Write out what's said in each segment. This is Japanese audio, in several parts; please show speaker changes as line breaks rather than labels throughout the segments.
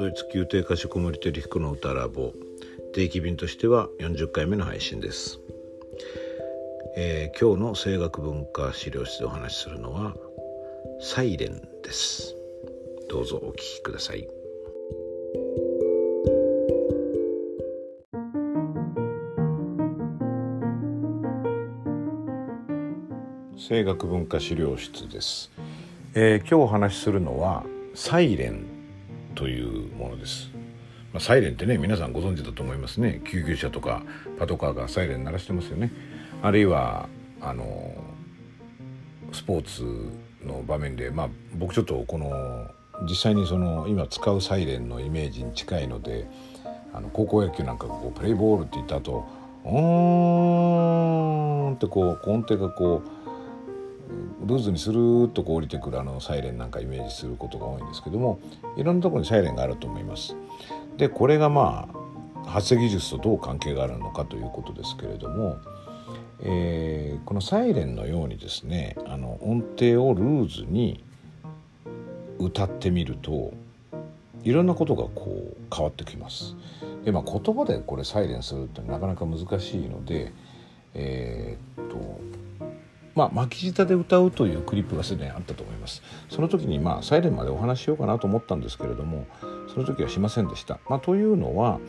ドイツ宮廷歌手小森照彦の歌ラボ定期便としては40回目の配信です、えー、今日の声楽文化資料室でお話しするのはサイレンです。どうぞお聞きください。声楽文化資料室です、えー、今日お話しするのはサイレン。というものです、まあ、サイレンってね皆さんご存知だと思いますね。救急車とかパトカーがサイレン鳴らしてますよね。あるいはあのスポーツの場面でまあ僕ちょっとこの実際にその今使うサイレンのイメージに近いのであの高校野球なんかこうプレイボールって言った後オーンってこう音程がこうルーズにスルーッとこう降りてくるあのサイレンなんかイメージすることが多いんですけどもいろんなところにサイレンがあると思います。でこれがまあ発声技術とどう関係があるのかということですけれども、えー、このサイレンのようにですねあの音程をルーズに歌ってみるといろんなことがこう変わってきます。でまあ言葉でこれサイレンするってなかなか難しいのでえー、っとまあ、巻き舌で歌うというクリップがすでにあったと思います。その時にまあサイレンまでお話ししようかなと思ったんですけれどもその時はしませんでした、まあ、というのは、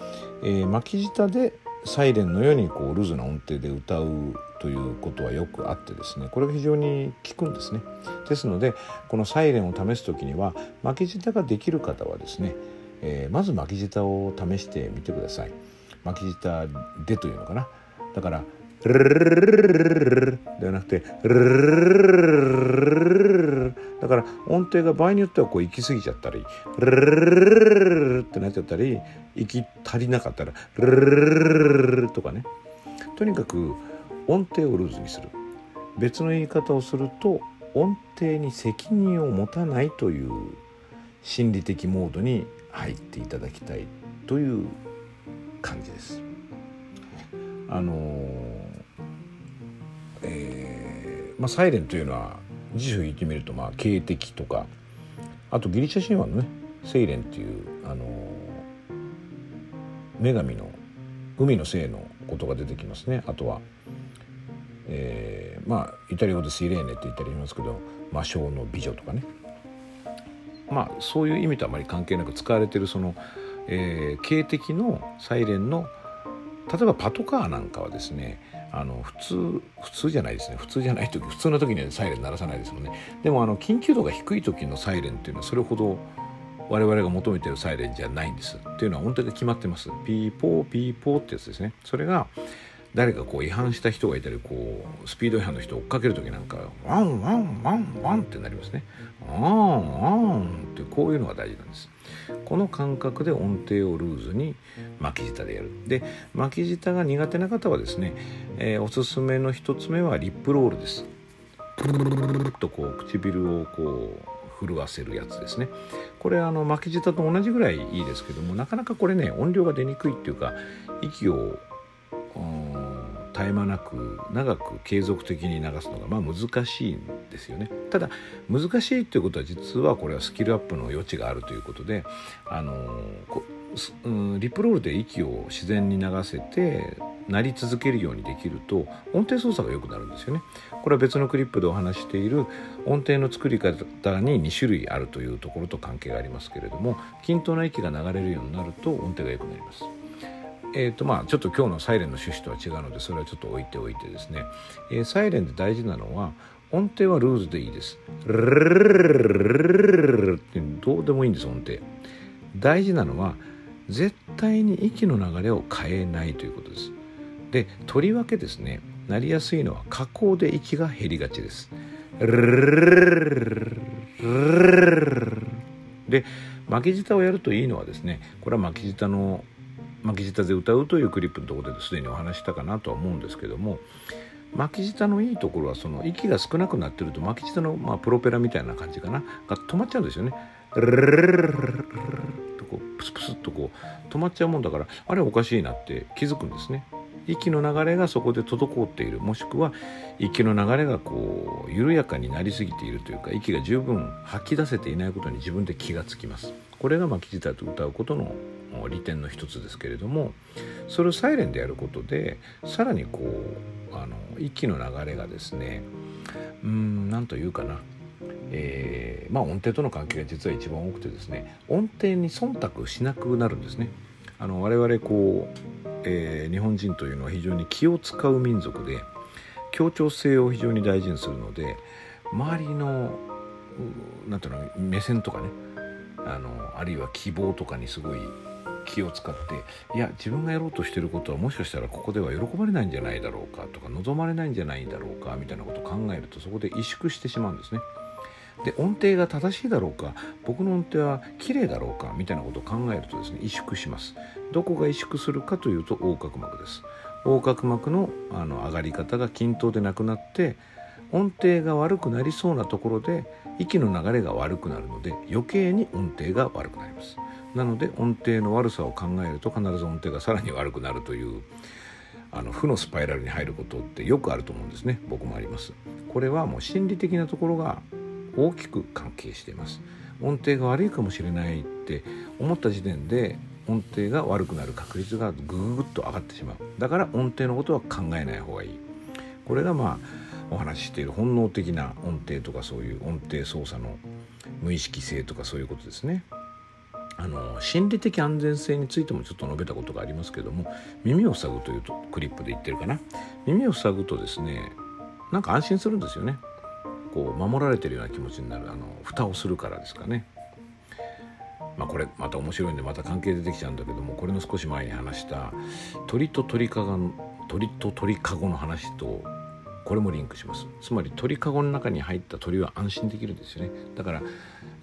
えー、巻き舌でサイレンのようにこうルーズな音程で歌うということはよくあってですねこれが非常に効くんですね。ですのでこのサイレンを試す時には巻き舌ができる方はですね、えー、まず巻き舌を試してみてください。巻き舌でというのかな。だからではなくてだから音程が場合によってはこう行き過ぎちゃったりってなっちゃったり行き足りなかったらとかねとにかく音程をルーズにする別の言い方をすると音程に責任を持たないという心理的モードに入っていただきたいという感じです。あのーまあ、サイレンというのは辞書を引いてみると、まあ、警笛とかあとギリシャ神話のねセイレンっていう、あの女神の海の精のことが出てきますね。あとは、えー、まあイタリア語でシレーネって言ったりしますけど魔性の美女とかね。まあそういう意味とあまり関係なく使われてるその、えー、警笛のサイレンの例えばパトカーなんかはですねあの普通普通じゃないですね。普通じゃない時普通の時にはサイレン鳴らさないですもんね。でもあの緊急度が低い時のサイレンっていうのはそれほど我々が求めてるサイレンじゃないんです。っていうのは本当に決まってます。ピーポーピーポーってやつですね。それが誰かこう違反した人がいたりこうスピード違反の人を追っかける時なんかワンワンワンワンってなりますね。ワンワンってこういうのが大事なんです。この感覚で音程をルーズに巻き舌でやる。で巻き舌が苦手な方はですね、えー、おすすめの一つ目はリップロールです。プルルルルとこう唇をこう震わせるやつですね。これあの巻き舌と同じぐらいいいですけどもなかなかこれね音量が出にくいっていうか息を絶え間なく長く継続的に流すのがまあ難しいんですよねただ難しいということは実はこれはスキルアップの余地があるということであのうん、リプロールで息を自然に流せて鳴り続けるようにできると音程操作が良くなるんですよねこれは別のクリップでお話している音程の作り方に2種類あるというところと関係がありますけれども均等な息が流れるようになると音程が良くなりますえーとまあ、ちょっと今日のサイレンの趣旨とは違うのでそれはちょっと置いておいてですね、えー、サイレンで大事なのは音程はルーズでいいです。ってどうでもいいんです音程。大事なのは絶対に息の流れを変えないということです。でとりわけですねなりやすいのは下降で息が減りがちです。で巻き舌をやるといいのはですねこれは巻き舌の巻き舌で歌うというクリップのところですでにお話したかなとは思うんですけども巻き舌のいいところはその息が少なくなってると巻き舌のまあプロペラみたいな感じかなが止まっちゃうんですよね。とこうプスプスっとこう止まっちゃうもんだからあれおかしいなって気づくんですね。息の流れがそこで滞っているもしくは息の流れがこう緩やかになりすぎているというか息が十分吐き出せていないことに自分で気がつきますこれが巻き舌と歌うことの利点の一つですけれどもそれをサイレンでやることでさらにこうあの息の流れがですねうん何というかなえー、まあ、音程との関係が実は一番多くてですね音程に忖度しなくなるんですね。あの我々こう、えー、日本人というのは非常に気を使う民族で協調性を非常に大事にするので周りのなんていうの目線とかねあのあるいは希望とかにすごい気を使っていや自分がやろうとしてることはもしかしたらここでは喜ばれないんじゃないだろうかとか望まれないんじゃないだろうかみたいなことを考えるとそこで萎縮してしまうんですね。で音程が正しいだろうか僕の音程は綺麗だろうかみたいなことを考えるとですね萎縮しますどこが萎縮するかというと横隔膜です横隔膜のあの上がり方が均等でなくなって音程が悪くなりそうなところで息の流れが悪くなるので余計に音程が悪くなります。なので音程の悪さを考えると必ず音程がさらに悪くなるというあの負のスパイラルに入ることってよくあると思うんですね。僕もあります。これはもう心理的なところが大きく関係しています。音程が悪いかもしれないって思った時点で音程が悪くなる確率がぐぐっと上がってしまう。だから音程のことは考えない方がいい。これがまあお話ししている本能的な音程とかそういう音程操作の無意識性とかそういうことですね。あの心理的安全性についてもちょっと述べたことがありますけども耳を塞ぐというとクリップで言ってるかな。耳を塞ぐとですねなんか安心するんですよね。こう守られてるような気持ちになる。あの蓋をするからですかね。まあ、これまた面白いんでまた関係出てきちゃうんだけどもこれの少し前に話した鳥と鳥かご鳥と鳥かごの話とこれもリンクします。つまり鳥かごの中に入った鳥は安心できるんですよね。だから、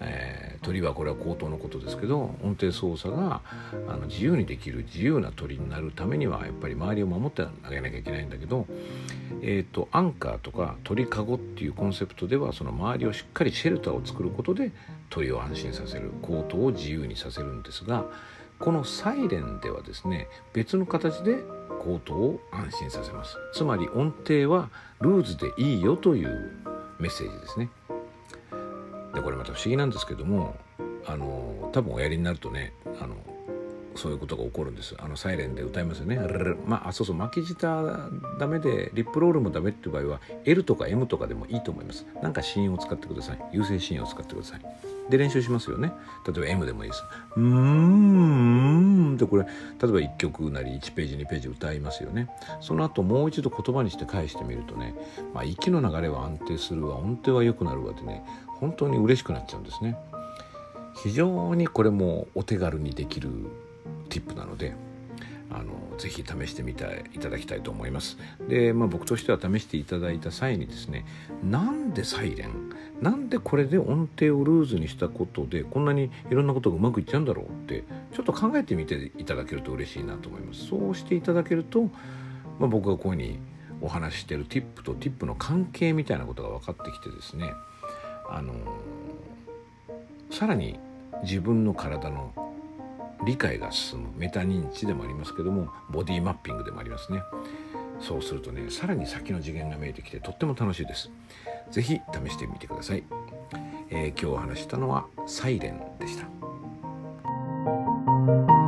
えー、鳥はこれは口頭のことですけど音程操作があの自由にできる自由な鳥になるためにはやっぱり周りを守ってあげなきゃいけないんだけど、えーと、アンカーとか鳥かごっていうコンセプトではその周りをしっかりシェルターを作ることで鳥を安心させる口頭を自由にさせるんですがこのサイレンではですね別の形で口頭を安心させます。つまり音程はルーズでいいよというメッセージですね。でこれまた不思議なんですけどもあの多分おやりになるとねあのそういうことが起こるんです。あのサイレンで歌いますよね。まあそうそう。巻き舌ダメでリップロールもダメっていう場合は L とか M とかでもいいと思います。なんか子音を使ってください。優勢子音を使ってください。で練習しますよね。例えば M でもいいです。うーんってこれ例えば1曲なり1ページ2ページ歌いますよね。その後もう一度言葉にして返してみるとね、まあ、息の流れは安定するわ音程は良くなるわってね本当に嬉しくなっちゃうんですね。非常にこれもお手軽にできるティップなのであのぜひ試してみていただきたいと思います。で、まあ、僕としては試していただいた際にですねなんでサイレン？なんでこれで音程をルーズにしたことでこんなにいろんなことがうまくいっちゃうんだろうってちょっと考えてみていただけると嬉しいなと思います。そうしていただけると、まあ、僕がこういうふうにお話ししてるティップとティップの関係みたいなことが分かってきてですねあのさらに自分の体の理解が進むメタ認知でもありますけどもボディマッピングでもありますね。そうするとねさらに先の次元が見えてきてとっても楽しいです。是非試してみてください、えー、今日お話したのはサイレンでした。